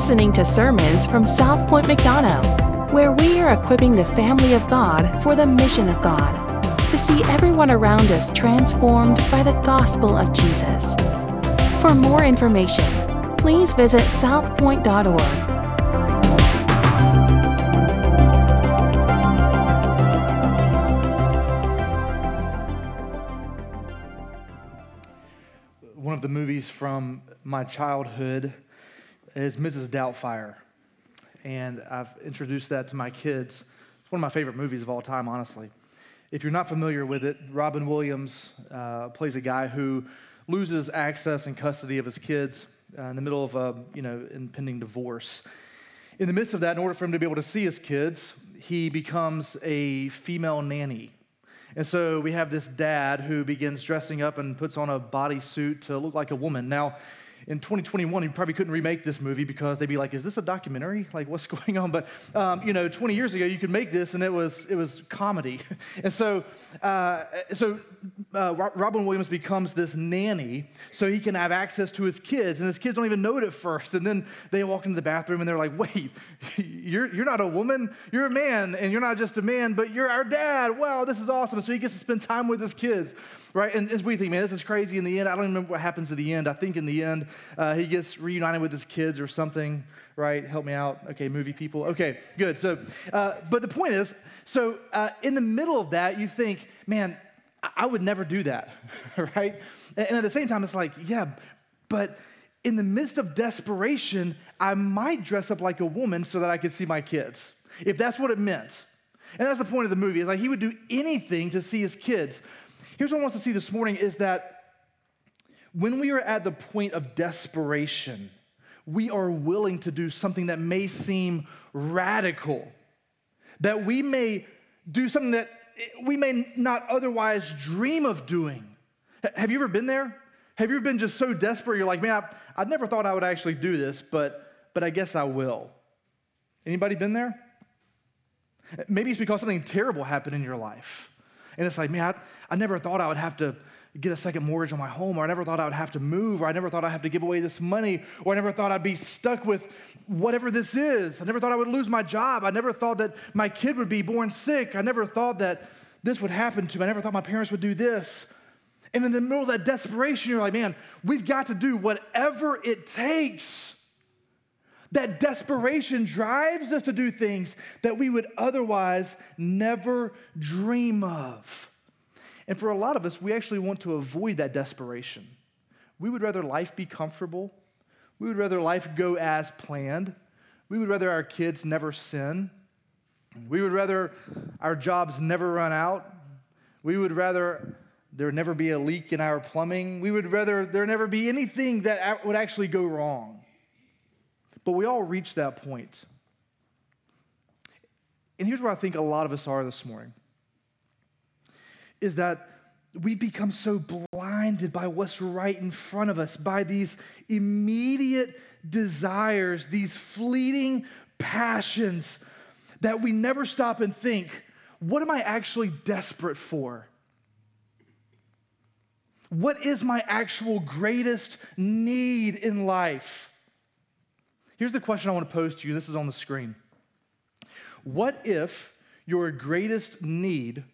listening to sermons from South Point McDonough, where we are equipping the family of God for the mission of God to see everyone around us transformed by the gospel of Jesus. For more information, please visit southpoint.org. One of the movies from my childhood is Mrs. Doubtfire. And I've introduced that to my kids. It's one of my favorite movies of all time, honestly. If you're not familiar with it, Robin Williams uh, plays a guy who loses access and custody of his kids uh, in the middle of a you know impending divorce. In the midst of that, in order for him to be able to see his kids, he becomes a female nanny. And so we have this dad who begins dressing up and puts on a bodysuit to look like a woman. Now, in 2021, you probably couldn't remake this movie because they'd be like, "Is this a documentary? Like, what's going on?" But um, you know, 20 years ago, you could make this, and it was it was comedy. and so, uh, so uh, Robin Williams becomes this nanny, so he can have access to his kids, and his kids don't even know it at first. And then they walk into the bathroom, and they're like, "Wait, you're you're not a woman, you're a man, and you're not just a man, but you're our dad. Wow, this is awesome!" So he gets to spend time with his kids right? And as we think, man, this is crazy in the end. I don't even remember what happens at the end. I think in the end, uh, he gets reunited with his kids or something, right? Help me out. Okay, movie people. Okay, good. So, uh, but the point is, so uh, in the middle of that, you think, man, I, I would never do that, right? And at the same time, it's like, yeah, but in the midst of desperation, I might dress up like a woman so that I could see my kids, if that's what it meant. And that's the point of the movie. Is like he would do anything to see his kids. Here's what I want us to see this morning is that when we are at the point of desperation, we are willing to do something that may seem radical, that we may do something that we may not otherwise dream of doing. Have you ever been there? Have you ever been just so desperate you're like, man, I, I never thought I would actually do this, but, but I guess I will. Anybody been there? Maybe it's because something terrible happened in your life. And it's like, man, I, never thought I would have to get a second mortgage on my home, or I never thought I would have to move, or I never thought I'd have to give away this money, or I never thought I'd be stuck with whatever this is. I never thought I would lose my job. I never thought that my kid would be born sick. I never thought that this would happen to me. I never thought my parents would do this. And in the middle of that desperation, you're like, man, we've got to do whatever it takes. That desperation drives us to do things that we would otherwise never dream of. And for a lot of us, we actually want to avoid that desperation. We would rather life be comfortable. We would rather life go as planned. We would rather our kids never sin. We would rather our jobs never run out. We would rather there never be a leak in our plumbing. We would rather there never be anything that would actually go wrong. But we all reach that point. And here's where I think a lot of us are this morning is that we become so blinded by what's right in front of us, by these immediate desires, these fleeting passions, that we never stop and think, what am I actually desperate for? What is my actual greatest need in life? Here's the question I want to pose to you. This is on the screen. What if your greatest need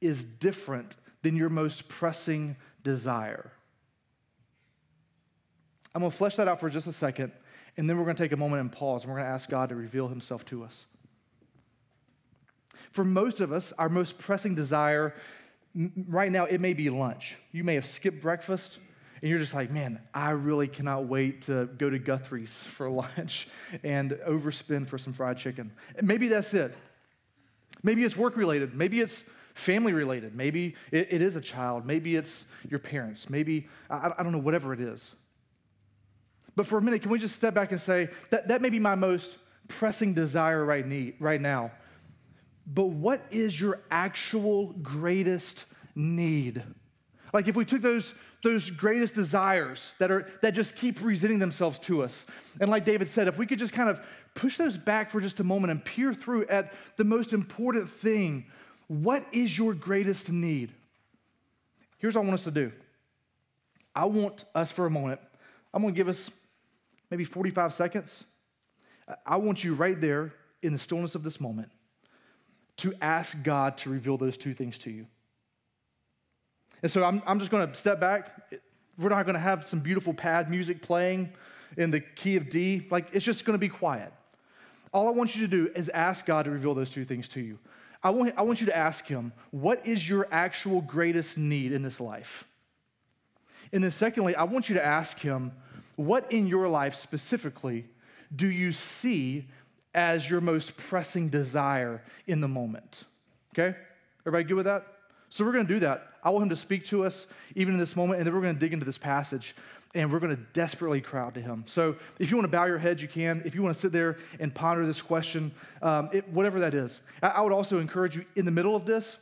is different than your most pressing desire? I'm going to flesh that out for just a second, and then we're going to take a moment and pause, and we're going to ask God to reveal himself to us. For most of us, our most pressing desire right now, it may be lunch. You may have skipped breakfast and you're just like, man, I really cannot wait to go to Guthrie's for lunch and overspend for some fried chicken. Maybe that's it. Maybe it's work related. Maybe it's family related. Maybe it, it is a child. Maybe it's your parents. Maybe, I, I don't know, whatever it is. But for a minute, can we just step back and say that that may be my most pressing desire right, need, right now? But what is your actual greatest need? Like if we took those, those greatest desires that, are, that just keep presenting themselves to us, and like David said, if we could just kind of push those back for just a moment and peer through at the most important thing, what is your greatest need? Here's what I want us to do. I want us for a moment, I'm gonna give us maybe 45 seconds I want you right there in the stillness of this moment to ask God to reveal those two things to you. And so I'm, I'm just going to step back. We're not going to have some beautiful pad music playing in the key of D. Like, it's just going to be quiet. All I want you to do is ask God to reveal those two things to you. I want, I want you to ask Him, what is your actual greatest need in this life? And then, secondly, I want you to ask Him, what in your life specifically do you see as your most pressing desire in the moment? Okay? Everybody good with that? So we're going to do that. I want him to speak to us even in this moment, and then we're going to dig into this passage and we're going to desperately cry out to him. So if you want to bow your head, you can. If you want to sit there and ponder this question, um, it, whatever that is. I, I, would also encourage you in the middle of this,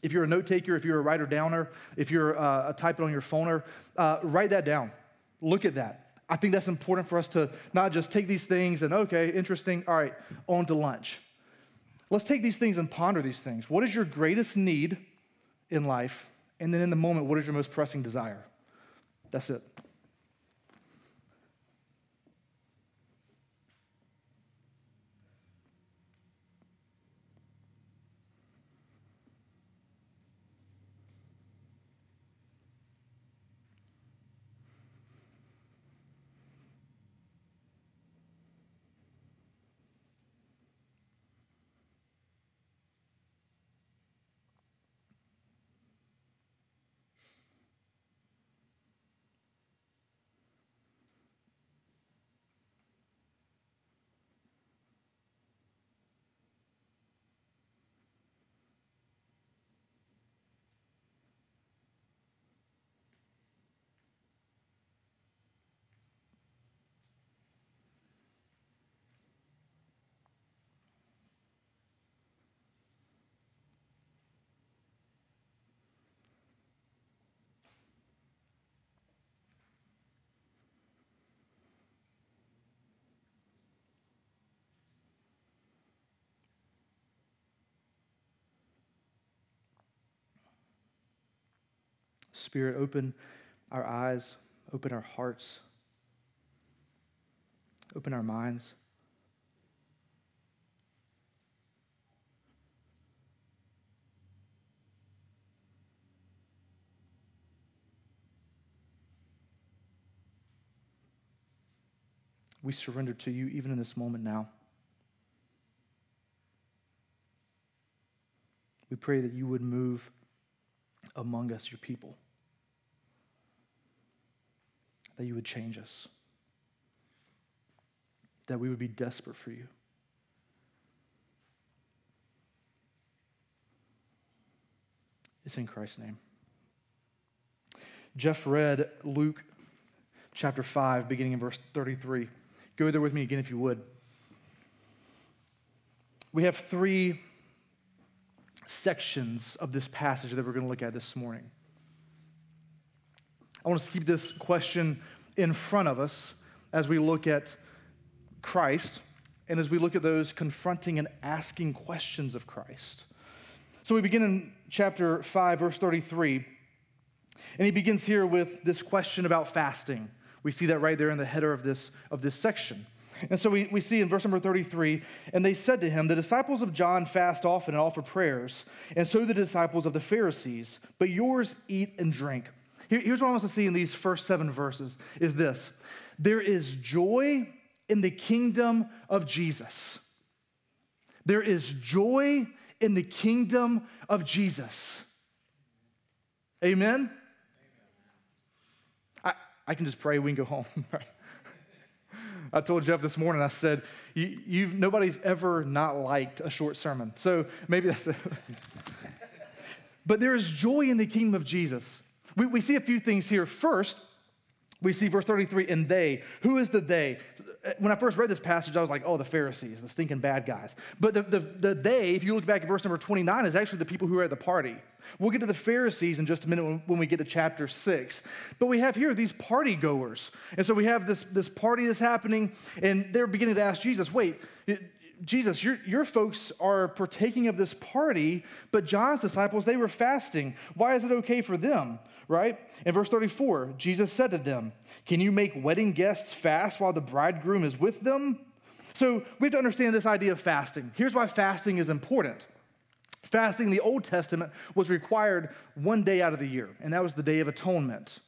if you're a note taker, if you're a writer downer, if you're uh, a type it on your phoner, uh, write that down. Look at that. I think that's important for us to not just take these things and, okay, interesting, all right, on to lunch. Let's take these things and ponder these things. What is your greatest need in life? And then in the moment, what is your most pressing desire? That's it. Spirit, open our eyes, open our hearts, open our minds. We surrender to you even in this moment now. We pray that you would move among us, your people that you would change us, that we would be desperate for you. It's in Christ's name. Jeff read Luke chapter 5, beginning in verse 33. Go there with me again if you would. We have three sections of this passage that we're going to look at this morning. I want us to keep this question in front of us as we look at Christ and as we look at those confronting and asking questions of Christ. So we begin in chapter 5, verse 33. And he begins here with this question about fasting. We see that right there in the header of this, of this section. And so we, we see in verse number 33 and they said to him, The disciples of John fast often and offer prayers, and so the disciples of the Pharisees, but yours eat and drink. Here's what I want to see in these first seven verses is this. There is joy in the kingdom of Jesus. There is joy in the kingdom of Jesus. Amen? I, I can just pray, we can go home. I told Jeff this morning, I said, you, have nobody's ever not liked a short sermon. So maybe that's it. but there is joy in the kingdom of Jesus. We, we see a few things here. First, we see verse 33 and they. Who is the they? When I first read this passage, I was like, oh, the Pharisees, the stinking bad guys. But the, the, the they, if you look back at verse number 29, is actually the people who are at the party. We'll get to the Pharisees in just a minute when, when we get to chapter 6. But we have here these party goers. And so we have this, this party that's happening, and they're beginning to ask Jesus, wait, Jesus, your, your folks are partaking of this party, but John's disciples, they were fasting. Why is it okay for them? Right? In verse 34, Jesus said to them, Can you make wedding guests fast while the bridegroom is with them? So we have to understand this idea of fasting. Here's why fasting is important. Fasting in the Old Testament was required one day out of the year, and that was the Day of Atonement.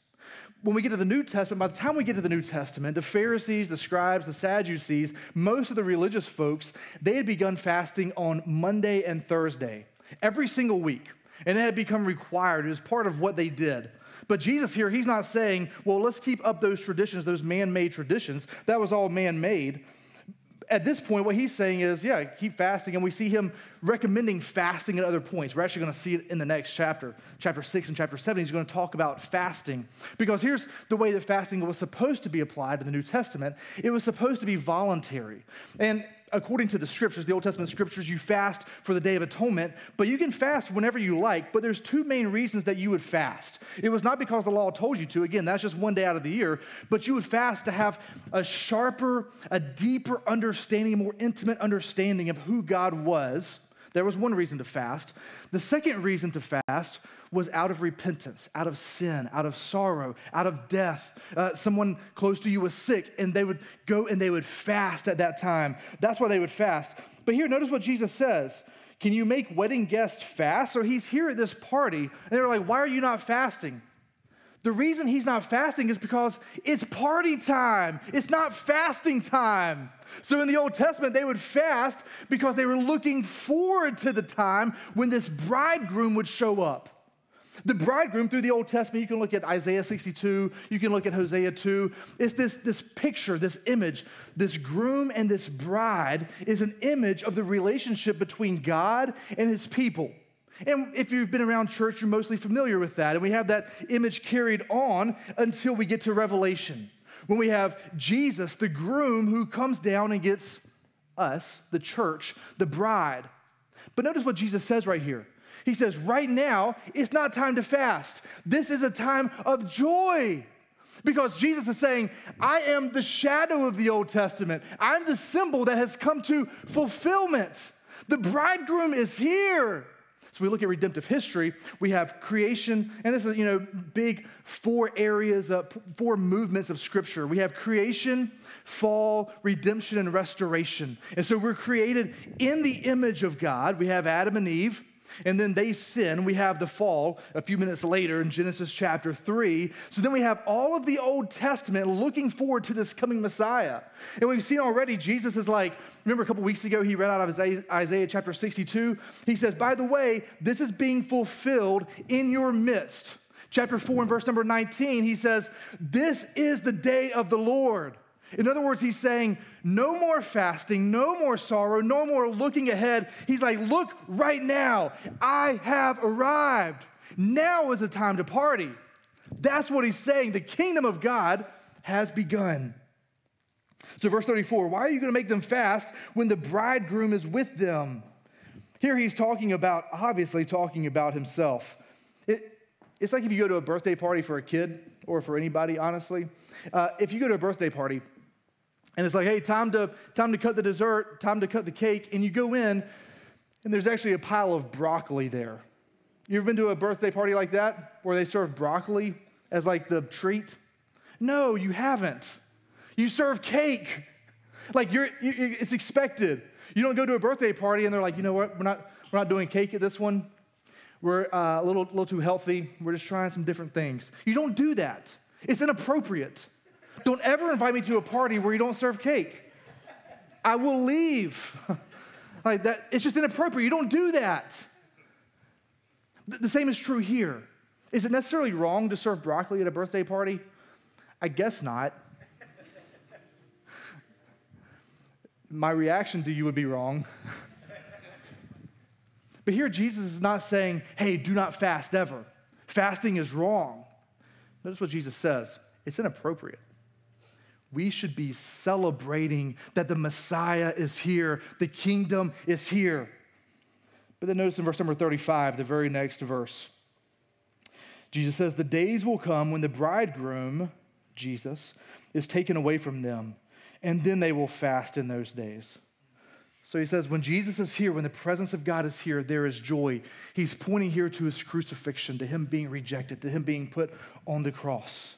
When we get to the New Testament, by the time we get to the New Testament, the Pharisees, the scribes, the Sadducees, most of the religious folks, they had begun fasting on Monday and Thursday, every single week. And it had become required. It was part of what they did. But Jesus here, he's not saying, well, let's keep up those traditions, those man made traditions. That was all man made at this point, what he's saying is, yeah, keep fasting. And we see him recommending fasting at other points. We're actually going to see it in the next chapter, chapter six and chapter seven. He's going to talk about fasting. Because here's the way that fasting was supposed to be applied in the New Testament it was supposed to be voluntary. And according to the scriptures, the Old Testament scriptures, you fast for the Day of Atonement, but you can fast whenever you like. But there's two main reasons that you would fast. It was not because the law told you to, again, that's just one day out of the year, but you would fast to have a sharper, a deeper understanding, a more intimate understanding of who God was. There was one reason to fast. The second reason to fast was out of repentance, out of sin, out of sorrow, out of death. Uh, someone close to you was sick, and they would go and they would fast at that time. That's why they would fast. But here, notice what Jesus says. Can you make wedding guests fast? So he's here at this party, and they're like, Why are you not fasting? The reason he's not fasting is because it's party time. It's not fasting time. So in the Old Testament, they would fast because they were looking forward to the time when this bridegroom would show up. The bridegroom through the Old Testament, you can look at Isaiah 62, you can look at Hosea 2. It's this, this picture, this image. This groom and this bride is an image of the relationship between God and his people. And if you've been around church, you're mostly familiar with that. And we have that image carried on until we get to Revelation, when we have Jesus, the groom, who comes down and gets us, the church, the bride. But notice what Jesus says right here. He says, right now, it's not time to fast. This is a time of joy. Because Jesus is saying, I am the shadow of the Old Testament. I'm the symbol that has come to fulfillment. The bridegroom is here. So we look at redemptive history, we have creation, and this is, you know, big four areas, of, four movements of scripture. We have creation, fall, redemption, and restoration. And so we're created in the image of God. We have Adam and Eve. And then they sin. We have the fall a few minutes later in Genesis chapter 3. So then we have all of the Old Testament looking forward to this coming Messiah. And we've seen already, Jesus is like, remember a couple weeks ago, he read out of Isaiah, chapter 62. He says, By the way, this is being fulfilled in your midst. Chapter 4 and verse number 19, he says, This is the day of the Lord. In other words, he's saying, no more fasting, no more sorrow, no more looking ahead. He's like, look right now, I have arrived. Now is the time to party. That's what he's saying. The kingdom of God has begun. So, verse 34 why are you going to make them fast when the bridegroom is with them? Here he's talking about, obviously, talking about himself. It, it's like if you go to a birthday party for a kid or for anybody, honestly. Uh, if you go to a birthday party, and it's like, hey, time to, time to cut the dessert, time to cut the cake. And you go in, and there's actually a pile of broccoli there. You ever been to a birthday party like that where they serve broccoli as like the treat? No, you haven't. You serve cake. Like you're, you, it's expected. You don't go to a birthday party and they're like, you know what, we're not, we're not doing cake at this one. We're uh, a little, little too healthy. We're just trying some different things. You don't do that. It's inappropriate. Don't ever invite me to a party where you don't serve cake. I will leave. like that, it's just inappropriate. You don't do that. The same is true here. Is it necessarily wrong to serve broccoli at a birthday party? I guess not. My reaction to you would be wrong. but here, Jesus is not saying, hey, do not fast ever. Fasting is wrong. Notice what Jesus says it's inappropriate we should be celebrating that the Messiah is here, the kingdom is here. But then notice in verse number 35, the very next verse, Jesus says, The days will come when the bridegroom, Jesus, is taken away from them, and then they will fast in those days. So he says, when Jesus is here, when the presence of God is here, there is joy. He's pointing here to his crucifixion, to him being rejected, to him being put on the cross.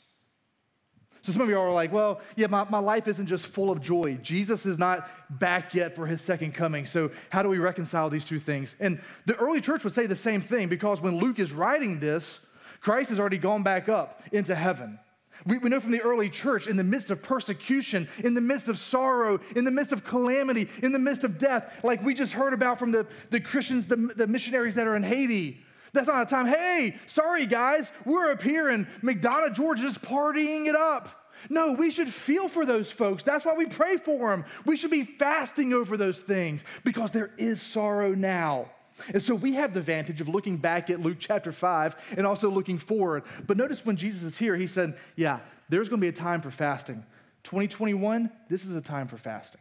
So some of you are like, well, yeah, my, my life isn't just full of joy. Jesus is not back yet for his second coming. So how do we reconcile these two things? And the early church would say the same thing because when Luke is writing this, Christ has already gone back up into heaven. We, we know from the early church, in the midst of persecution, in the midst of sorrow, in the midst of calamity, in the midst of death, like we just heard about from the, the Christians, the, the missionaries that are in Haiti. That's not a time, hey, sorry guys, we're up here in McDonough, Georgia, just partying it up. No, we should feel for those folks. That's why we pray for them. We should be fasting over those things because there is sorrow now. And so we have the advantage of looking back at Luke chapter 5 and also looking forward. But notice when Jesus is here, he said, Yeah, there's going to be a time for fasting. 2021, this is a time for fasting.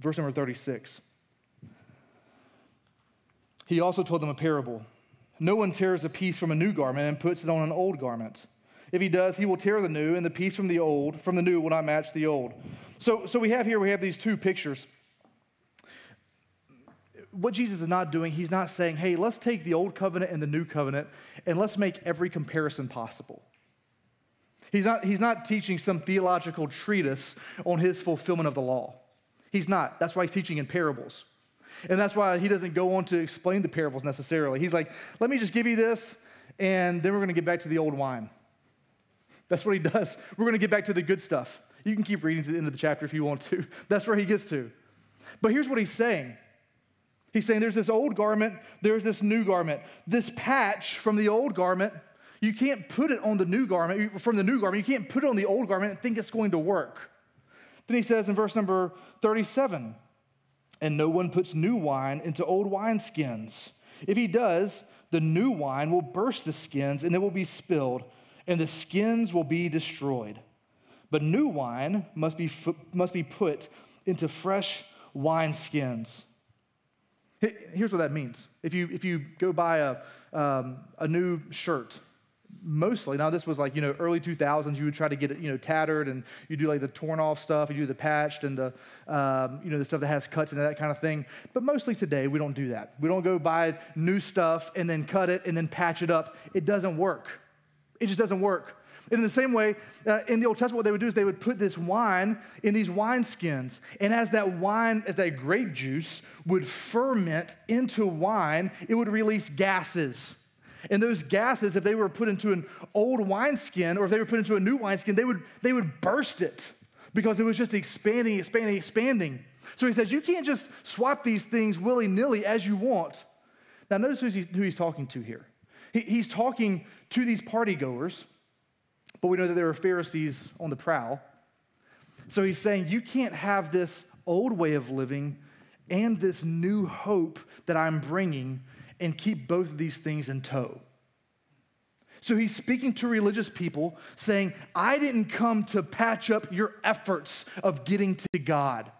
Verse number 36. He also told them a parable. No one tears a piece from a new garment and puts it on an old garment. If he does, he will tear the new, and the piece from the old, from the new, will not match the old. So, so we have here, we have these two pictures. What Jesus is not doing, he's not saying, hey, let's take the old covenant and the new covenant and let's make every comparison possible. He's not, he's not teaching some theological treatise on his fulfillment of the law. He's not. That's why he's teaching in parables. And that's why he doesn't go on to explain the parables necessarily. He's like, let me just give you this, and then we're going to get back to the old wine. That's what he does. We're going to get back to the good stuff. You can keep reading to the end of the chapter if you want to. That's where he gets to. But here's what he's saying He's saying there's this old garment, there's this new garment. This patch from the old garment, you can't put it on the new garment, from the new garment, you can't put it on the old garment and think it's going to work. Then he says in verse number 37 and no one puts new wine into old wineskins. If he does, the new wine will burst the skins and it will be spilled, and the skins will be destroyed. But new wine must be, must be put into fresh wineskins. Here's what that means. If you, if you go buy a, um, a new shirt, mostly now this was like you know early 2000s you would try to get it you know tattered and you do like the torn off stuff you do the patched and the um, you know the stuff that has cuts and that kind of thing. But mostly today we don't do that. We don't go buy new stuff and then cut it and then patch it up. It doesn't work. It just doesn't work. And in the same way, uh, in the Old Testament, what they would do is they would put this wine in these wine skins. And as that wine, as that grape juice would ferment into wine, it would release gases. And those gases, if they were put into an old wineskin or if they were put into a new wineskin, they would, they would burst it because it was just expanding, expanding, expanding. So he says, You can't just swap these things willy nilly as you want. Now, notice who he's talking to here. He, he's talking to these party goers, but we know that there are Pharisees on the prowl. So he's saying, You can't have this old way of living and this new hope that I'm bringing and keep both of these things in tow. So he's speaking to religious people, saying, I didn't come to patch up your efforts of getting to God.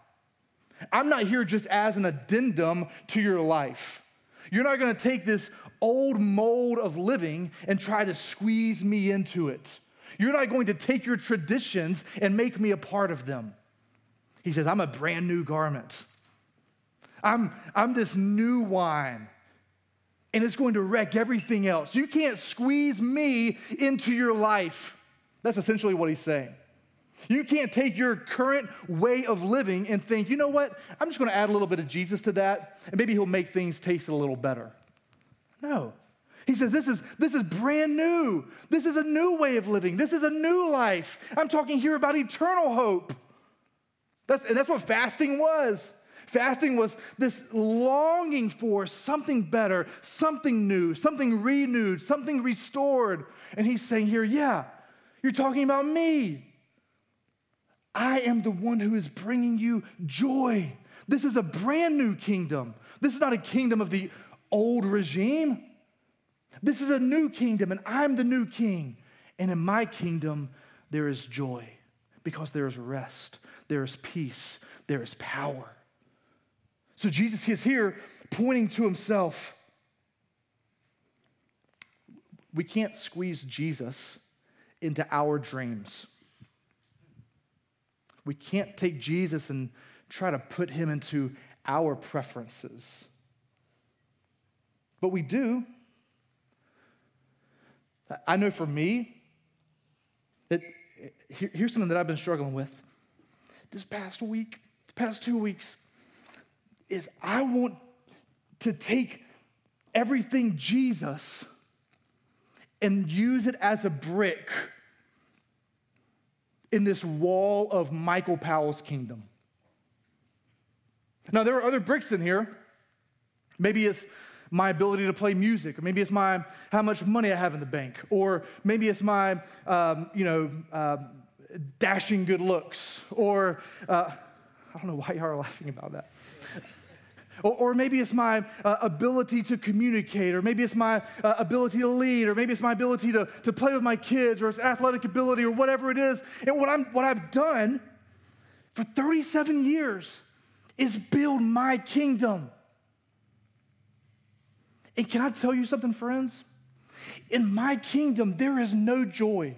I'm not here just as an addendum to your life. You're not going to take this old mold of living and try to squeeze me into it. You're not going to take your traditions and make me a part of them. He says, I'm a brand new garment. I'm, I'm this new wine and it's going to wreck everything else. You can't squeeze me into your life. That's essentially what he's saying. You can't take your current way of living and think, you know what, I'm just going to add a little bit of Jesus to that, and maybe he'll make things taste a little better. No. He says, this is, this is brand new. This is a new way of living. This is a new life. I'm talking here about eternal hope. That's, and that's what fasting was. Fasting was this longing for something better, something new, something renewed, something restored. And he's saying here, yeah, you're talking about me. I am the one who is bringing you joy. This is a brand new kingdom. This is not a kingdom of the old regime. This is a new kingdom, and I'm the new king. And in my kingdom, there is joy because there is rest, there is peace, there is power. So Jesus is here pointing to himself. We can't squeeze Jesus into our dreams. We can't take Jesus and try to put him into our preferences. But we do. I know for me, that here's something that I've been struggling with this past week, the past two weeks, is I want to take everything Jesus and use it as a brick in this wall of Michael Powell's kingdom. Now, there are other bricks in here. Maybe it's my ability to play music, or maybe it's my how much money I have in the bank, or maybe it's my um, you know uh, dashing good looks, or uh, I don't know why you are laughing about that. Or, or maybe it's my uh, ability to communicate, or maybe it's my uh, ability to lead, or maybe it's my ability to, to play with my kids, or it's athletic ability, or whatever it is. And what, I'm, what I've done for 37 years is build my kingdom. And can I tell you something, friends? In my kingdom, there is no joy.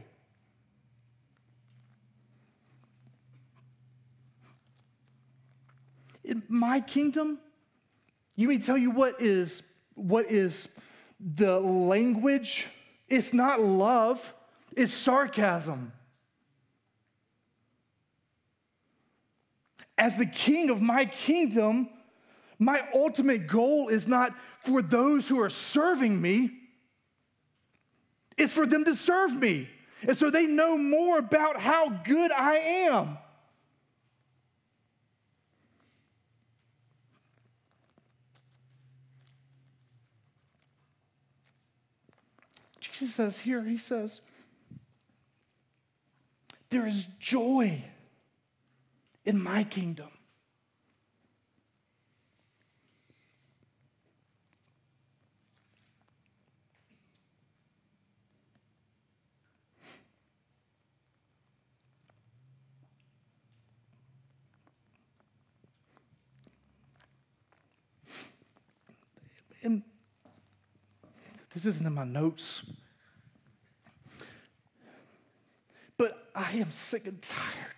In my kingdom, you mean tell you what is what is the language? It's not love, it's sarcasm. As the king of my kingdom, my ultimate goal is not for those who are serving me, it's for them to serve me. And so they know more about how good I am. Jesus says here, he says, there is joy in my kingdom. And this isn't in my notes. But I am sick and tired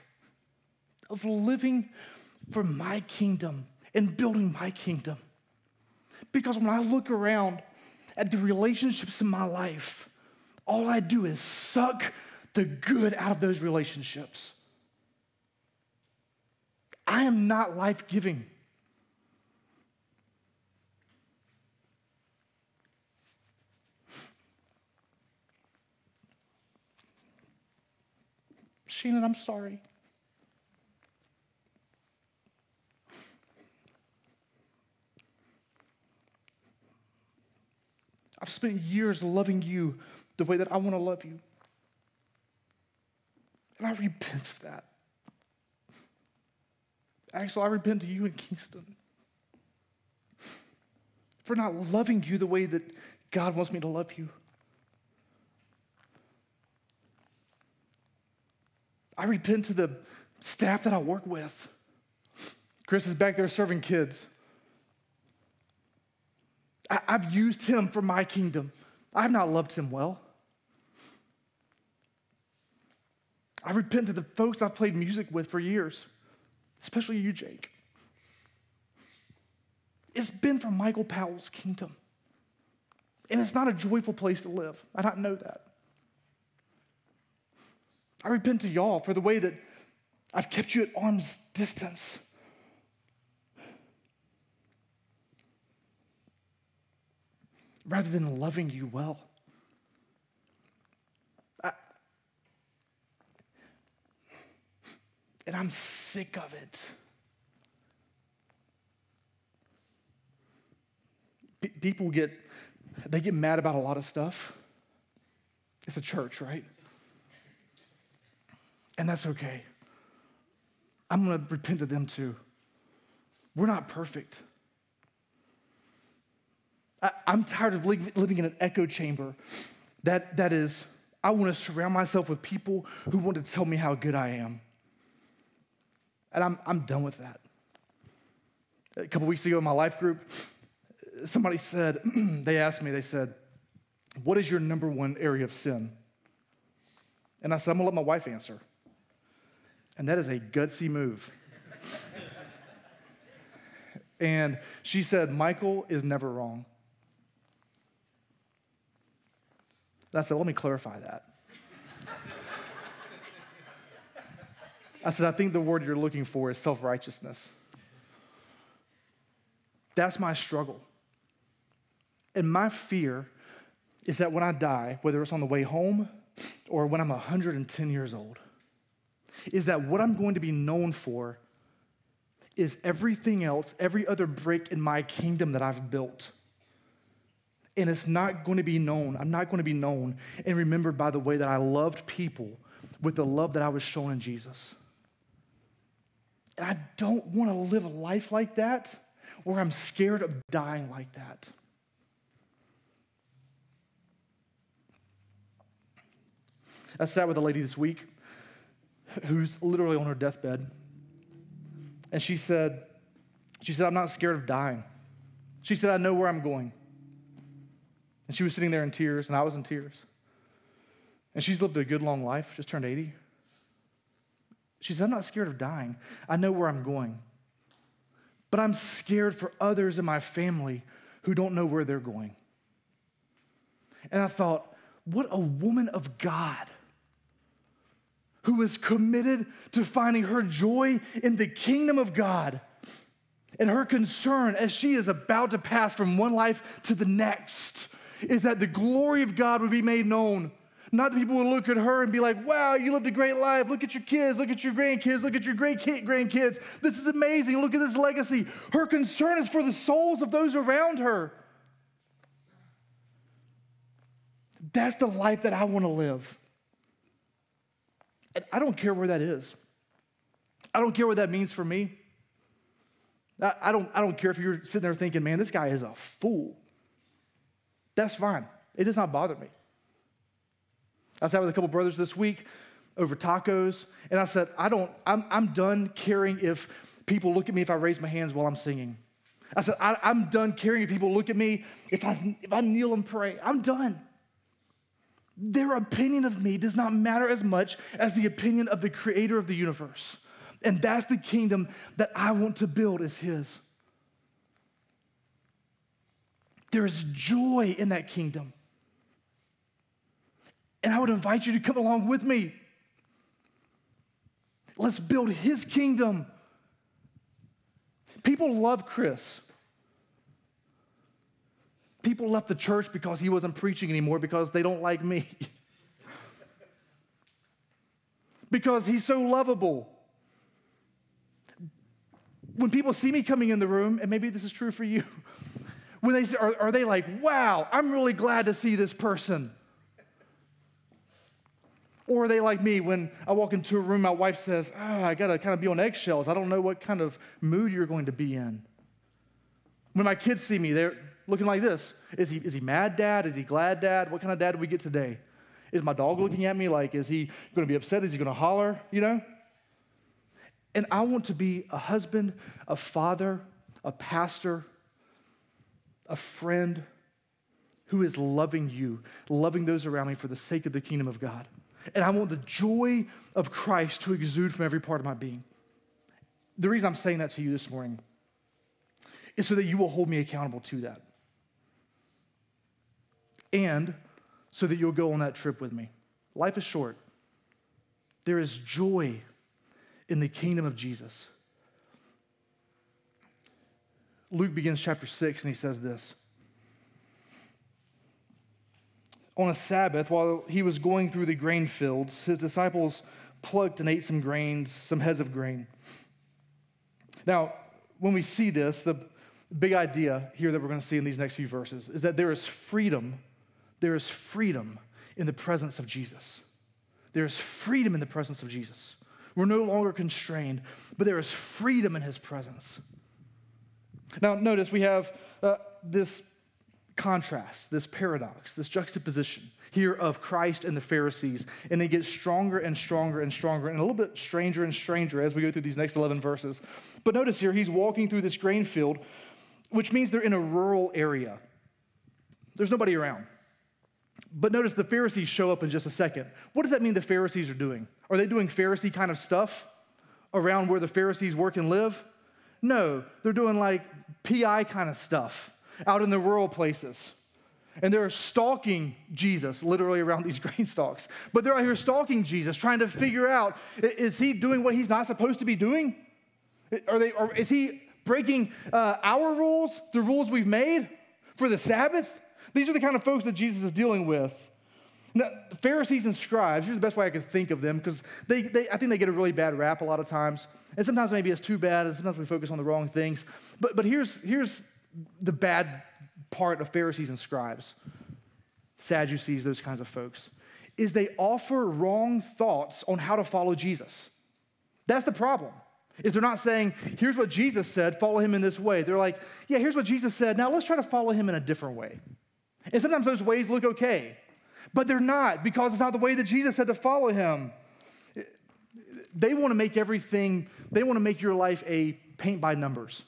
of living for my kingdom and building my kingdom. Because when I look around at the relationships in my life, all I do is suck the good out of those relationships. I am not life giving. Shannon, I'm sorry. I've spent years loving you the way that I want to love you. And I repent of that. Actually, I repent to you in Kingston for not loving you the way that God wants me to love you. I repent to the staff that I work with. Chris is back there serving kids. I, have used him for my kingdom. I've not loved him well. I repent to the folks I've played music with for years, especially you, Jake. It's been for Michael Powell's kingdom. And it's not a joyful place to live. I don't know that. I repent to y'all for the way that I've kept you at arm's distance. Rather than loving you well. I, and I'm sick of it. People get they get mad about a lot of stuff. It's a church, right? And that's okay. I'm going to repent to them too. We're not perfect. I, am tired of li- living in an echo chamber that, that is, I want to surround myself with people who want to tell me how good I am. And I'm, I'm done with that. A couple weeks ago in my life group, somebody said, they asked me, they said, What is your number one area of sin? And I said, I'm gonna let my wife answer. And that is a gutsy move. and she said, Michael is never wrong. I said, Let me clarify that. I said, I think the word you're looking for is self righteousness. That's my struggle. And my fear is that when I die, whether it's on the way home or when I'm 110 years old, is that what I'm going to be known for is everything else, every other brick in my kingdom that I've built. And it's not going to be known. I'm not going to be known and remembered by the way that I loved people with the love that I was shown in Jesus. And I don't want to live a life like that where I'm scared of dying like that. I sat with a lady this week who's literally on her deathbed. And she said, she said, I'm not scared of dying. She said, I know where I'm going. And she was sitting there in tears, and I was in tears. And she's lived a good long life, just turned 80. She said, I'm not scared of dying. I know where I'm going. But I'm scared for others in my family who don't know where they're going. And I thought, what a woman of God who is committed to finding her joy in the kingdom of God. And her concern as she is about to pass from one life to the next is that the glory of God would be made known. Not that people would look at her and be like, wow, you lived a great life. Look at your kids, look at your grandkids, look at your great grandkids. This is amazing. Look at this legacy. Her concern is for the souls of those around her. That's the life that I want to live. And I don't care where that is. I don't care what that means for me. I, don't, I don't care if you're sitting there thinking, man, this guy is a fool. That's fine. It does not bother me. I sat with a couple brothers this week over tacos, and I said, I don't, I'm, I'm done caring if people look at me if I raise my hands while I'm singing. I said, I, am done caring if people look at me if I, if I kneel and pray. I'm done. Their opinion of me does not matter as much as the opinion of the creator of the universe. And that's the kingdom that I want to build is his. There is joy in that kingdom. And I would invite you to come along with me. Let's build his kingdom. People love Chris. People left the church because he wasn't preaching anymore because they don't like me. because he's so lovable. When people see me coming in the room, and maybe this is true for you, when they say, are, are they like, wow, I'm really glad to see this person? Or are they like me when I walk into a room, my wife says, oh, I got to kind of be on eggshells. I don't know what kind of mood you're going to be in. When my kids see me, they're, looking like this. Is he, is he mad dad? Is he glad dad? What kind of dad do we get today? Is my dog looking at me like, is he going to be upset? Is he going to holler? You know? And I want to be a husband, a father, a pastor, a friend who is loving you, loving those around me for the sake of the kingdom of God. And I want the joy of Christ to exude from every part of my being. The reason I'm saying that to you this morning is so that you will hold me accountable to that and so that you'll go on that trip with me. Life is short. There is joy in the kingdom of Jesus. Luke begins chapter 6 and he says this. On a Sabbath, while he was going through the grain fields, his disciples plucked and ate some grains, some heads of grain. Now, when we see this, the big idea here that we're going to see in these next few verses is that there is freedom there is freedom in the presence of Jesus. There is freedom in the presence of Jesus. We're no longer constrained, but there is freedom in his presence. Now, notice we have uh, this contrast, this paradox, this juxtaposition here of Christ and the Pharisees. And it gets stronger and stronger and stronger and a little bit stranger and stranger as we go through these next 11 verses. But notice here, he's walking through this grain field, which means they're in a rural area. There's nobody around. But notice the Pharisees show up in just a second. What does that mean the Pharisees are doing? Are they doing Pharisee kind of stuff around where the Pharisees work and live? No, they're doing like PI kind of stuff out in the rural places. and they're stalking Jesus, literally around these grain stalks. But they're out here stalking Jesus, trying to figure out is he doing what he's not supposed to be doing? Are they, or is he breaking uh, our rules, the rules we've made for the Sabbath? These are the kind of folks that Jesus is dealing with. Now, Pharisees and scribes, here's the best way I could think of them, because they, they, I think they get a really bad rap a lot of times. And sometimes maybe it's too bad, and sometimes we focus on the wrong things. But, but here's, here's the bad part of Pharisees and scribes, Sadducees, those kinds of folks, is they offer wrong thoughts on how to follow Jesus. That's the problem. Is they're not saying, here's what Jesus said, follow him in this way. They're like, yeah, here's what Jesus said, now let's try to follow him in a different way. And sometimes those ways look okay, but they're not because it's not the way that Jesus said to follow him. They want to make everything, they want to make your life a paint by numbers.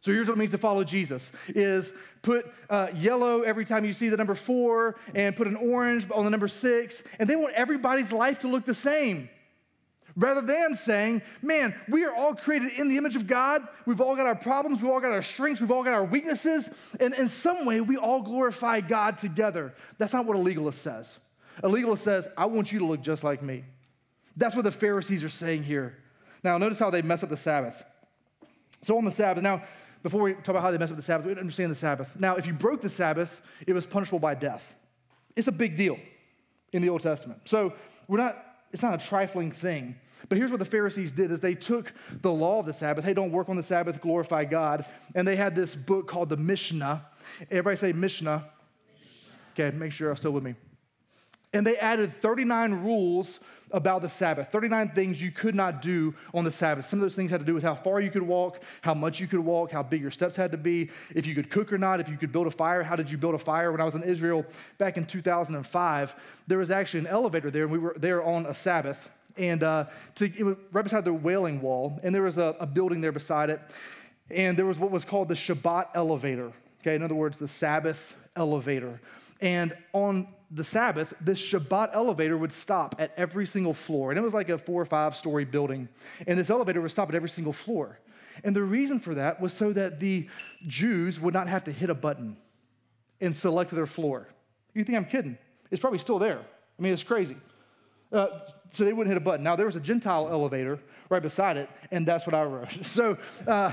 So here's what it means to follow Jesus is put uh, yellow every time you see the number four and put an orange on the number six. And they want everybody's life to look the same. Rather than saying, man, we are all created in the image of God. We've all got our problems. We've all got our strengths. We've all got our weaknesses. And in some way, we all glorify God together. That's not what a legalist says. A legalist says, I want you to look just like me. That's what the Pharisees are saying here. Now, notice how they mess up the Sabbath. So on the Sabbath, now, before we talk about how they mess up the Sabbath, we understand the Sabbath. Now, if you broke the Sabbath, it was punishable by death. It's a big deal in the Old Testament. So we're not, it's not a trifling thing. But here's what the Pharisees did is they took the law of the Sabbath. Hey, don't work on the Sabbath, glorify God. And they had this book called the Mishnah. Everybody say Mishnah. Okay, make sure you're still with me. And they added 39 rules about the Sabbath 39 things you could not do on the Sabbath. Some of those things had to do with how far you could walk, how much you could walk, how big your steps had to be, if you could cook or not, if you could build a fire, how did you build a fire. When I was in Israel back in 2005, there was actually an elevator there, and we were there on a Sabbath. And uh, to, it was right beside the Wailing Wall, and there was a, a building there beside it. And there was what was called the Shabbat elevator. Okay, in other words, the Sabbath elevator. And on the Sabbath, this Shabbat elevator would stop at every single floor. And it was like a four or five story building. And this elevator would stop at every single floor. And the reason for that was so that the Jews would not have to hit a button and select their floor. You think I'm kidding? It's probably still there. I mean, it's crazy. Uh, so they wouldn't hit a button. Now, there was a Gentile elevator right beside it, and that's what I wrote. So, uh,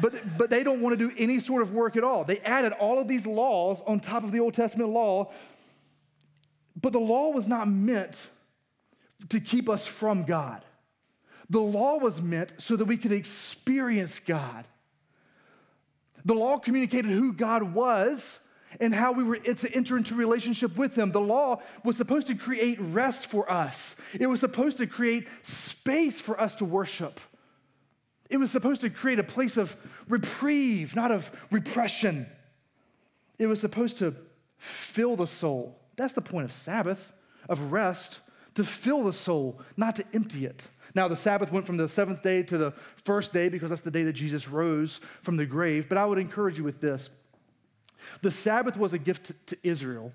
but, but they don't want to do any sort of work at all. They added all of these laws on top of the Old Testament law, but the law was not meant to keep us from God. The law was meant so that we could experience God. The law communicated who God was and how we were to enter into relationship with him. The law was supposed to create rest for us. It was supposed to create space for us to worship. It was supposed to create a place of reprieve, not of repression. It was supposed to fill the soul. That's the point of Sabbath, of rest, to fill the soul, not to empty it. Now, the Sabbath went from the seventh day to the first day because that's the day that Jesus rose from the grave. But I would encourage you with this the Sabbath was a gift to Israel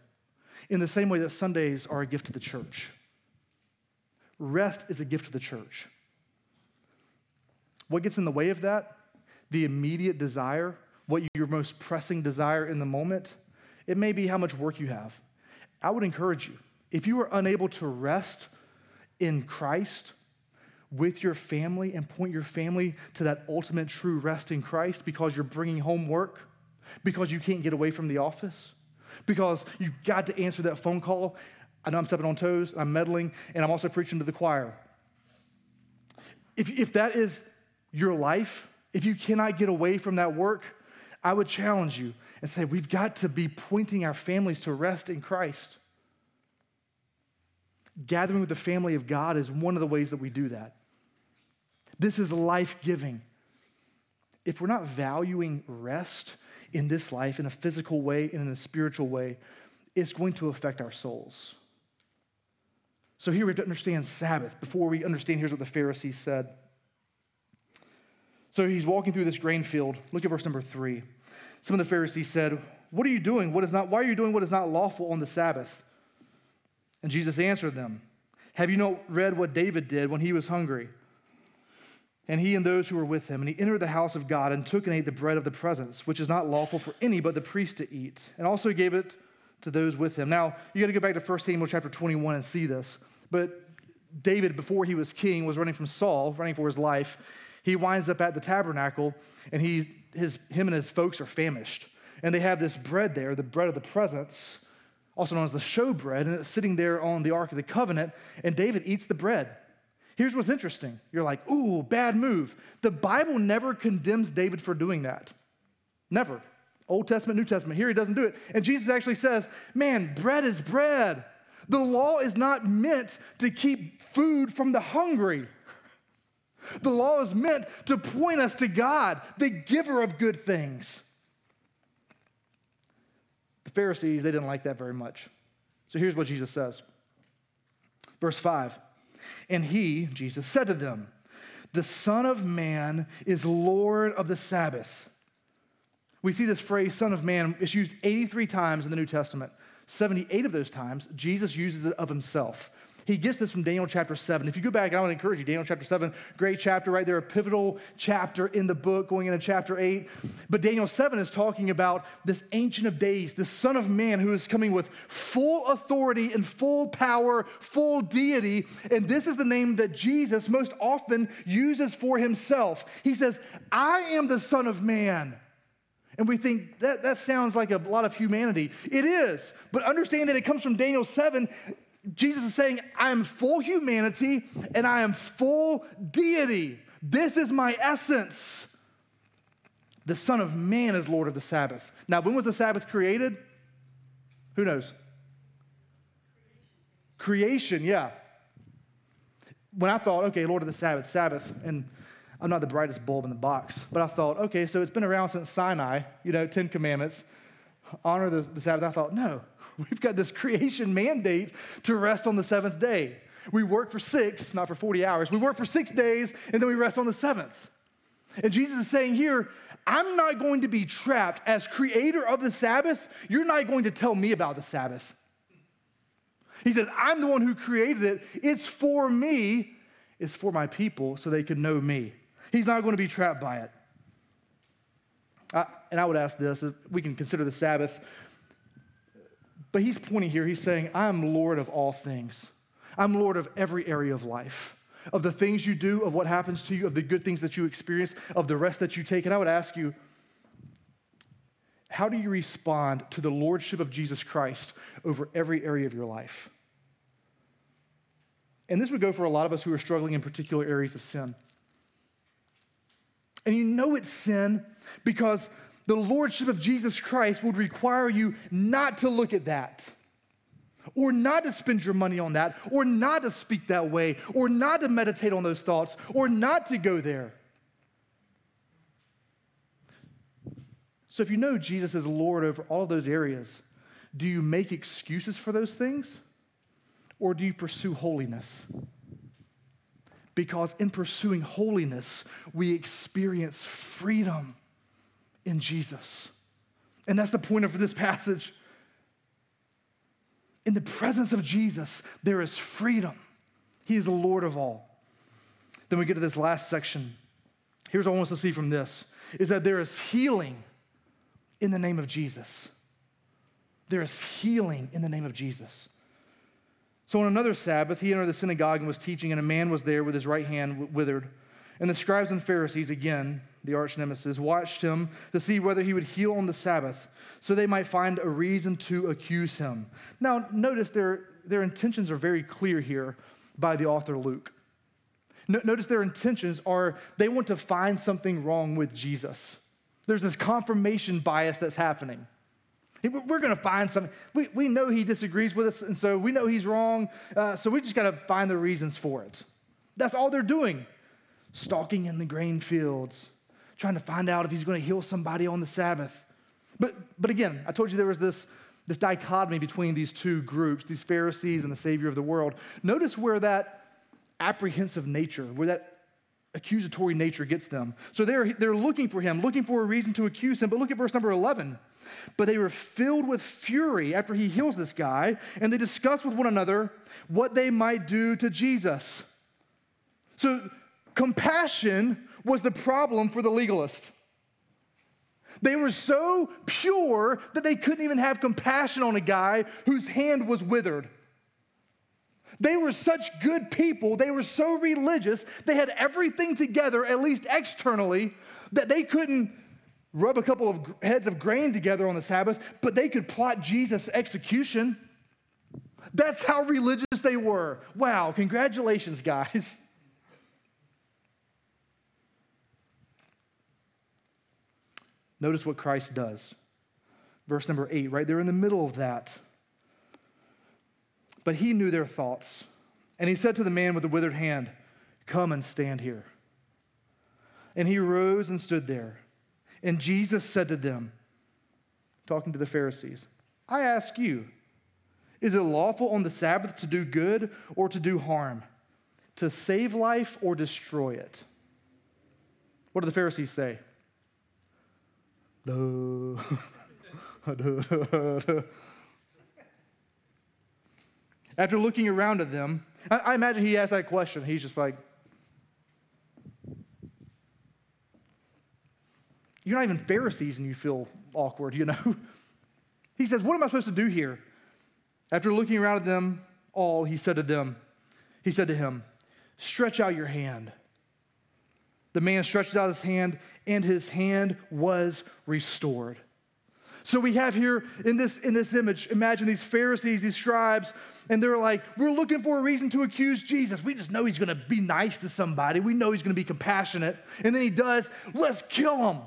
in the same way that Sundays are a gift to the church. Rest is a gift to the church. What gets in the way of that? The immediate desire, what your most pressing desire in the moment. It may be how much work you have. I would encourage you, if you are unable to rest in Christ with your family and point your family to that ultimate true rest in Christ because you're bringing home work, because you can't get away from the office, because you've got to answer that phone call. I know I'm stepping on toes, I'm meddling, and I'm also preaching to the choir. If, if that is your life, if you cannot get away from that work, I would challenge you and say, we've got to be pointing our families to rest in Christ. Gathering with the family of God is one of the ways that we do that. This is life giving. If we're not valuing rest in this life in a physical way and in a spiritual way, it's going to affect our souls. So here we have to understand Sabbath. Before we understand, here's what the Pharisees said. So he's walking through this grain field. Look at verse number three. Some of the Pharisees said, What are you doing? What is not, why are you doing what is not lawful on the Sabbath? And Jesus answered them, Have you not read what David did when he was hungry? And he and those who were with him, and he entered the house of God and took and ate the bread of the presence, which is not lawful for any but the priest to eat, and also gave it to those with him. Now, you got to go back to 1 Samuel chapter 21 and see this. But David, before he was king, was running from Saul, running for his life. He winds up at the tabernacle, and he, his, him and his folks are famished. And they have this bread there, the bread of the presence, also known as the showbread, and it's sitting there on the Ark of the Covenant, and David eats the bread. Here's what's interesting. You're like, ooh, bad move. The Bible never condemns David for doing that. Never. Old Testament, New Testament. Here he doesn't do it. And Jesus actually says, man, bread is bread. The law is not meant to keep food from the hungry. The law is meant to point us to God, the giver of good things. The Pharisees, they didn't like that very much. So here's what Jesus says. Verse 5 And he, Jesus, said to them, The Son of Man is Lord of the Sabbath. We see this phrase, Son of Man, is used 83 times in the New Testament. 78 of those times, Jesus uses it of himself. He gets this from Daniel chapter 7. If you go back, I want to encourage you, Daniel chapter 7, great chapter, right there, a pivotal chapter in the book going into chapter 8. But Daniel 7 is talking about this Ancient of Days, the Son of Man who is coming with full authority and full power, full deity. And this is the name that Jesus most often uses for himself. He says, I am the Son of Man. And we think that, that sounds like a lot of humanity. It is. But understand that it comes from Daniel 7. Jesus is saying, I am full humanity and I am full deity. This is my essence. The Son of Man is Lord of the Sabbath. Now, when was the Sabbath created? Who knows? Creation, yeah. When I thought, okay, Lord of the Sabbath, Sabbath, and I'm not the brightest bulb in the box, but I thought, okay, so it's been around since Sinai, you know, Ten Commandments, honor the, the Sabbath. I thought, no, we've got this creation mandate to rest on the seventh day. We work for six, not for 40 hours. We work for six days and then we rest on the seventh. And Jesus is saying here, I'm not going to be trapped as creator of the Sabbath. You're not going to tell me about the Sabbath. He says, I'm the one who created it. It's for me, it's for my people so they can know me. He's not going to be trapped by it. I, and I would ask this we can consider the Sabbath, but he's pointing here, he's saying, I'm Lord of all things. I'm Lord of every area of life, of the things you do, of what happens to you, of the good things that you experience, of the rest that you take. And I would ask you, how do you respond to the lordship of Jesus Christ over every area of your life? And this would go for a lot of us who are struggling in particular areas of sin. And you know it's sin because the lordship of Jesus Christ would require you not to look at that, or not to spend your money on that, or not to speak that way, or not to meditate on those thoughts, or not to go there. So if you know Jesus is Lord over all those areas, do you make excuses for those things? Or do you pursue holiness? because in pursuing holiness, we experience freedom in Jesus. And that's the point of this passage. In the presence of Jesus, there is freedom. He is the Lord of all. Then we get to this last section. Here's what I want us to see from this is that there is healing in the name of Jesus. There is healing in the name of Jesus. So on another Sabbath, he entered the synagogue and was teaching, and a man was there with his right hand withered. And the scribes and Pharisees, again, the arch nemesis, watched him to see whether he would heal on the Sabbath, so they might find a reason to accuse him. Now, notice their, their intentions are very clear here by the author Luke. No, notice their intentions are they want to find something wrong with Jesus. There's this confirmation bias that's happening. We're going to find something. We, we know he disagrees with us, and so we know he's wrong, uh, so we just got to find the reasons for it. That's all they're doing. Stalking in the grain fields, trying to find out if he's going to heal somebody on the Sabbath. But, but again, I told you there was this, this dichotomy between these two groups, these Pharisees and the Savior of the world. Notice where that apprehensive nature, where that accusatory nature gets them. So they're, they're looking for him, looking for a reason to accuse him. But look at verse number 11. But they were filled with fury after he heals this guy, and they discuss with one another what they might do to Jesus. So compassion was the problem for the legalist. They were so pure that they couldn't even have compassion on a guy whose hand was withered. They were such good people, they were so religious, they had everything together, at least externally, that they couldn't rub a couple of heads of grain together on the Sabbath, but they could plot Jesus' execution. That's how religious they were. Wow, congratulations, guys. Notice what Christ does. Verse number eight, right there in the middle of that. But he knew their thoughts. And he said to the man with the withered hand, Come and stand here. And he rose and stood there. And Jesus said to them, talking to the Pharisees, I ask you, is it lawful on the Sabbath to do good or to do harm, to save life or destroy it? What do the Pharisees say? After looking around at them, I, I imagine he asked that question. He's just like, You're not even Pharisees and you feel awkward, you know? He says, What am I supposed to do here? After looking around at them all, he said to them, He said to him, Stretch out your hand. The man stretched out his hand, and his hand was restored. So we have here in this, in this image, imagine these Pharisees, these scribes, and they're like, we're looking for a reason to accuse Jesus. We just know he's gonna be nice to somebody. We know he's gonna be compassionate. And then he does, let's kill him.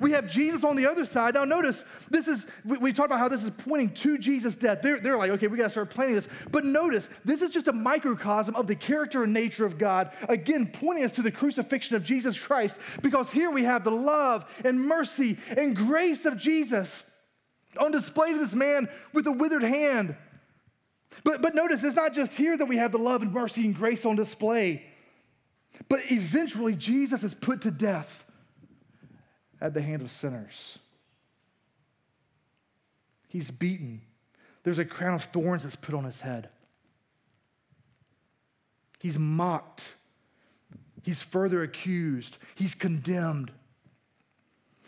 We have Jesus on the other side. Now, notice this is, we, we talked about how this is pointing to Jesus' death. They're, they're like, okay, we got to start planning this. But notice, this is just a microcosm of the character and nature of God, again, pointing us to the crucifixion of Jesus Christ, because here we have the love and mercy and grace of Jesus on display to this man with a withered hand. But, but notice, it's not just here that we have the love and mercy and grace on display, but eventually Jesus is put to death at the hand of sinners. He's beaten. There's a crown of thorns that's put on his head. He's mocked. He's further accused. He's condemned.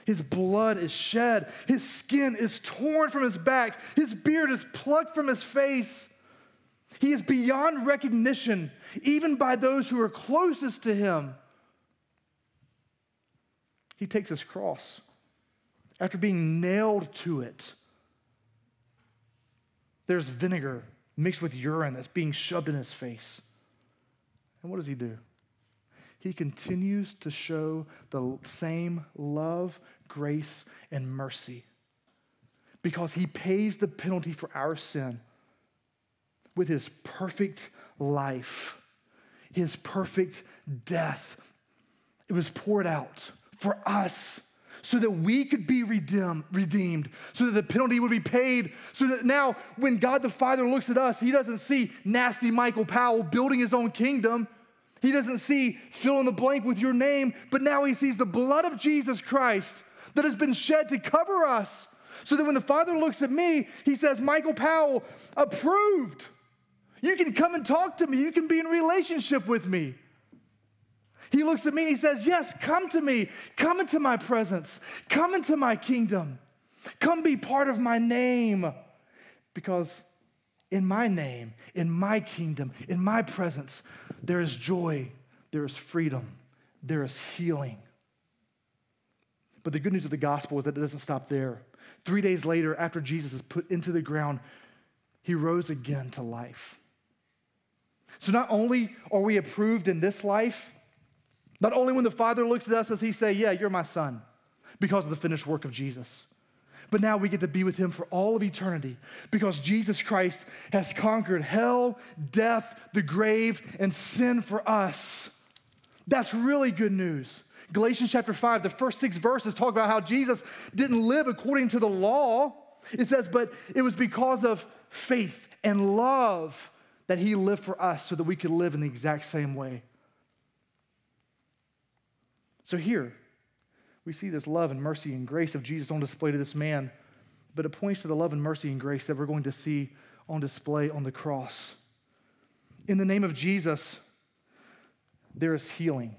His blood is shed. His skin is torn from his back. His beard is plucked from his face. He is beyond recognition, even by those who are closest to him. He takes his cross after being nailed to it. There's vinegar mixed with urine that's being shoved in his face. And what does he do? He continues to show the same love, grace, and mercy because he pays the penalty for our sin with his perfect life, his perfect death. It was poured out for us so that we could be redeemed, so that the penalty would be paid, so that now when God the Father looks at us, he doesn't see nasty Michael Powell building his own kingdom. He doesn't see fill in the blank with your name, but now he sees the blood of Jesus Christ that has been shed to cover us. So that when the Father looks at me, he says, Michael Powell, approved. You can come and talk to me. You can be in relationship with me. He looks at me and he says, Yes, come to me. Come into my presence. Come into my kingdom. Come be part of my name. Because in my name, in my kingdom, in my presence, there is joy, there is freedom, there is healing. But the good news of the gospel is that it doesn't stop there. Three days later, after Jesus is put into the ground, he rose again to life. So not only are we approved in this life, not only when the Father looks at us does he say, Yeah, you're my son, because of the finished work of Jesus, but now we get to be with him for all of eternity because Jesus Christ has conquered hell, death, the grave, and sin for us. That's really good news. Galatians chapter 5, the first six verses talk about how Jesus didn't live according to the law. It says, but it was because of faith and love that he lived for us so that we could live in the exact same way. So here, we see this love and mercy and grace of Jesus on display to this man, but it points to the love and mercy and grace that we're going to see on display on the cross. In the name of Jesus, there is healing.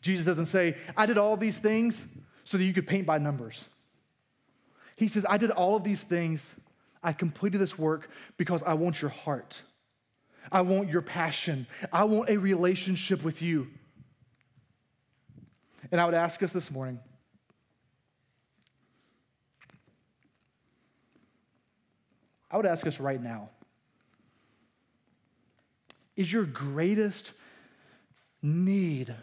Jesus doesn't say, I did all these things so that you could paint by numbers. He says, I did all of these things. I completed this work because I want your heart. I want your passion. I want a relationship with you. And I would ask us this morning I would ask us right now is your greatest need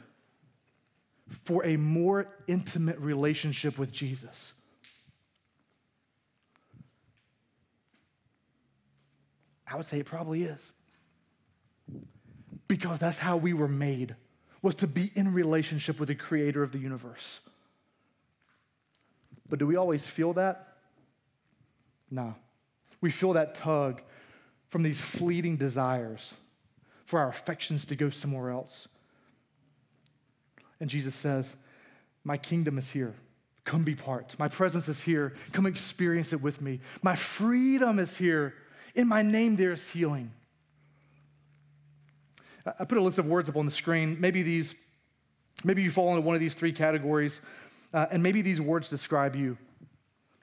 for a more intimate relationship with Jesus? I would say it probably is. Because that's how we were made, was to be in relationship with the creator of the universe. But do we always feel that? No. We feel that tug from these fleeting desires for our affections to go somewhere else. And Jesus says, My kingdom is here. Come be part. My presence is here. Come experience it with me. My freedom is here. In my name, there is healing. I put a list of words up on the screen. Maybe these, maybe you fall into one of these three categories, uh, and maybe these words describe you.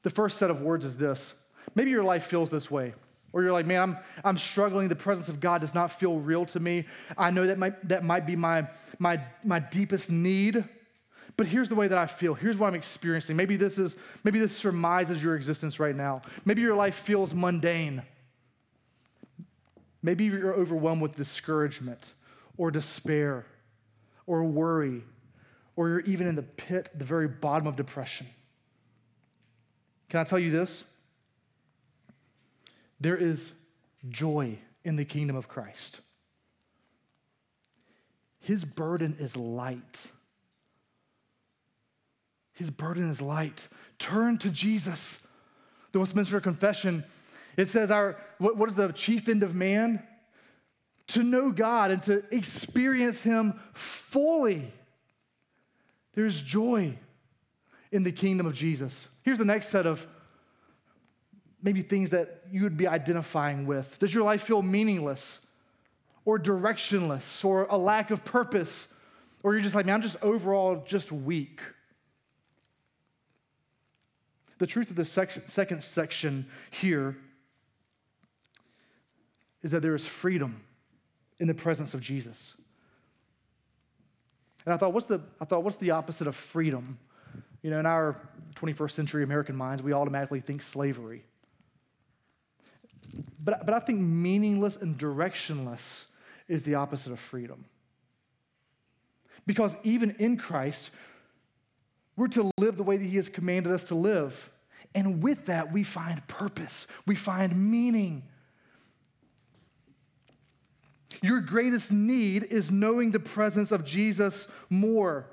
The first set of words is this. Maybe your life feels this way. Or you're like, man, I'm, I'm struggling. The presence of God does not feel real to me. I know that might, that might be my, my, my deepest need. But here's the way that I feel. Here's what I'm experiencing. Maybe this is, maybe this surmises your existence right now. Maybe your life feels mundane. Maybe you're overwhelmed with discouragement or despair or worry, or you're even in the pit, the very bottom of depression. Can I tell you this? There is joy in the kingdom of Christ. His burden is light. His burden is light. Turn to Jesus. The Westminster Confession, it says, our, what, what is the chief end of man? To know God and to experience Him fully. There's joy in the kingdom of Jesus. Here's the next set of maybe things that you would be identifying with? Does your life feel meaningless or directionless or a lack of purpose? Or you're just like, man, I'm just overall just weak. The truth of the second section here is that there is freedom in the presence of Jesus. And I thought, what's the, I thought, what's the opposite of freedom? You know, in our 21st century American minds, we automatically think slavery. But, but I think meaningless and directionless is the opposite of freedom. Because even in Christ, we're to live the way that He has commanded us to live. And with that, we find purpose, we find meaning. Your greatest need is knowing the presence of Jesus more.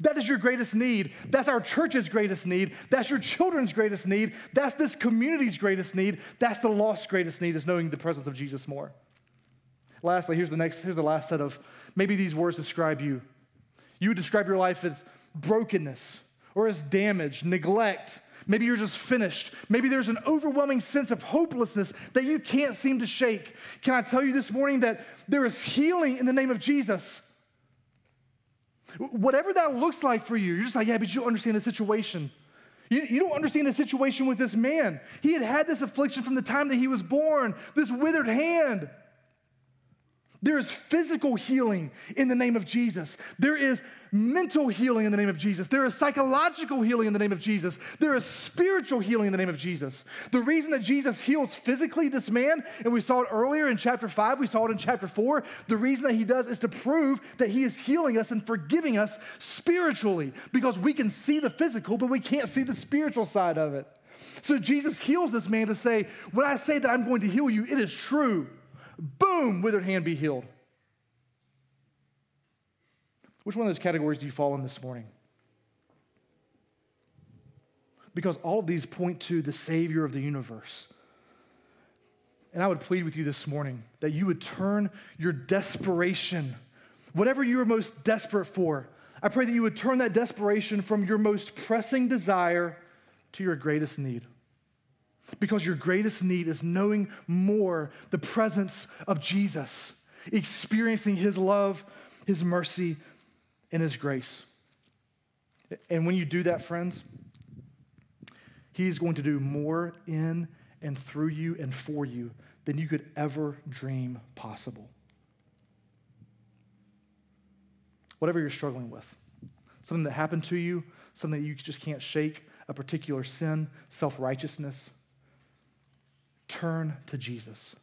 That is your greatest need. That's our church's greatest need. That's your children's greatest need. That's this community's greatest need. That's the lost's greatest need is knowing the presence of Jesus more. Lastly, here's the next, here's the last set of maybe these words describe you. You would describe your life as brokenness or as damage, neglect. Maybe you're just finished. Maybe there's an overwhelming sense of hopelessness that you can't seem to shake. Can I tell you this morning that there is healing in the name of Jesus? Whatever that looks like for you, you're just like, yeah, but you don't understand the situation. You, you don't understand the situation with this man. He had had this affliction from the time that he was born, this withered hand. There is physical healing in the name of Jesus. There is mental healing in the name of Jesus. There is psychological healing in the name of Jesus. There is spiritual healing in the name of Jesus. The reason that Jesus heals physically this man, and we saw it earlier in chapter 5, we saw it in chapter 4, the reason that he does is to prove that he is healing us and forgiving us spiritually because we can see the physical, but we can't see the spiritual side of it. So Jesus heals this man to say, When I say that I'm going to heal you, it is true boom, withered hand be healed. Which one of those categories do you fall in this morning? Because all of these point to the Savior of the universe. And I would plead with you this morning that you would turn your desperation, whatever you are most desperate for, I pray that you would turn that desperation from your most pressing desire to your greatest need. Because your greatest need is knowing more the presence of Jesus, experiencing his love, his mercy, and his grace. And when you do that, friends, He's going to do more in and through you and for you than you could ever dream possible. Whatever you're struggling with, something that happened to you, something that you just can't shake, a particular sin, self righteousness, turn to Jesus.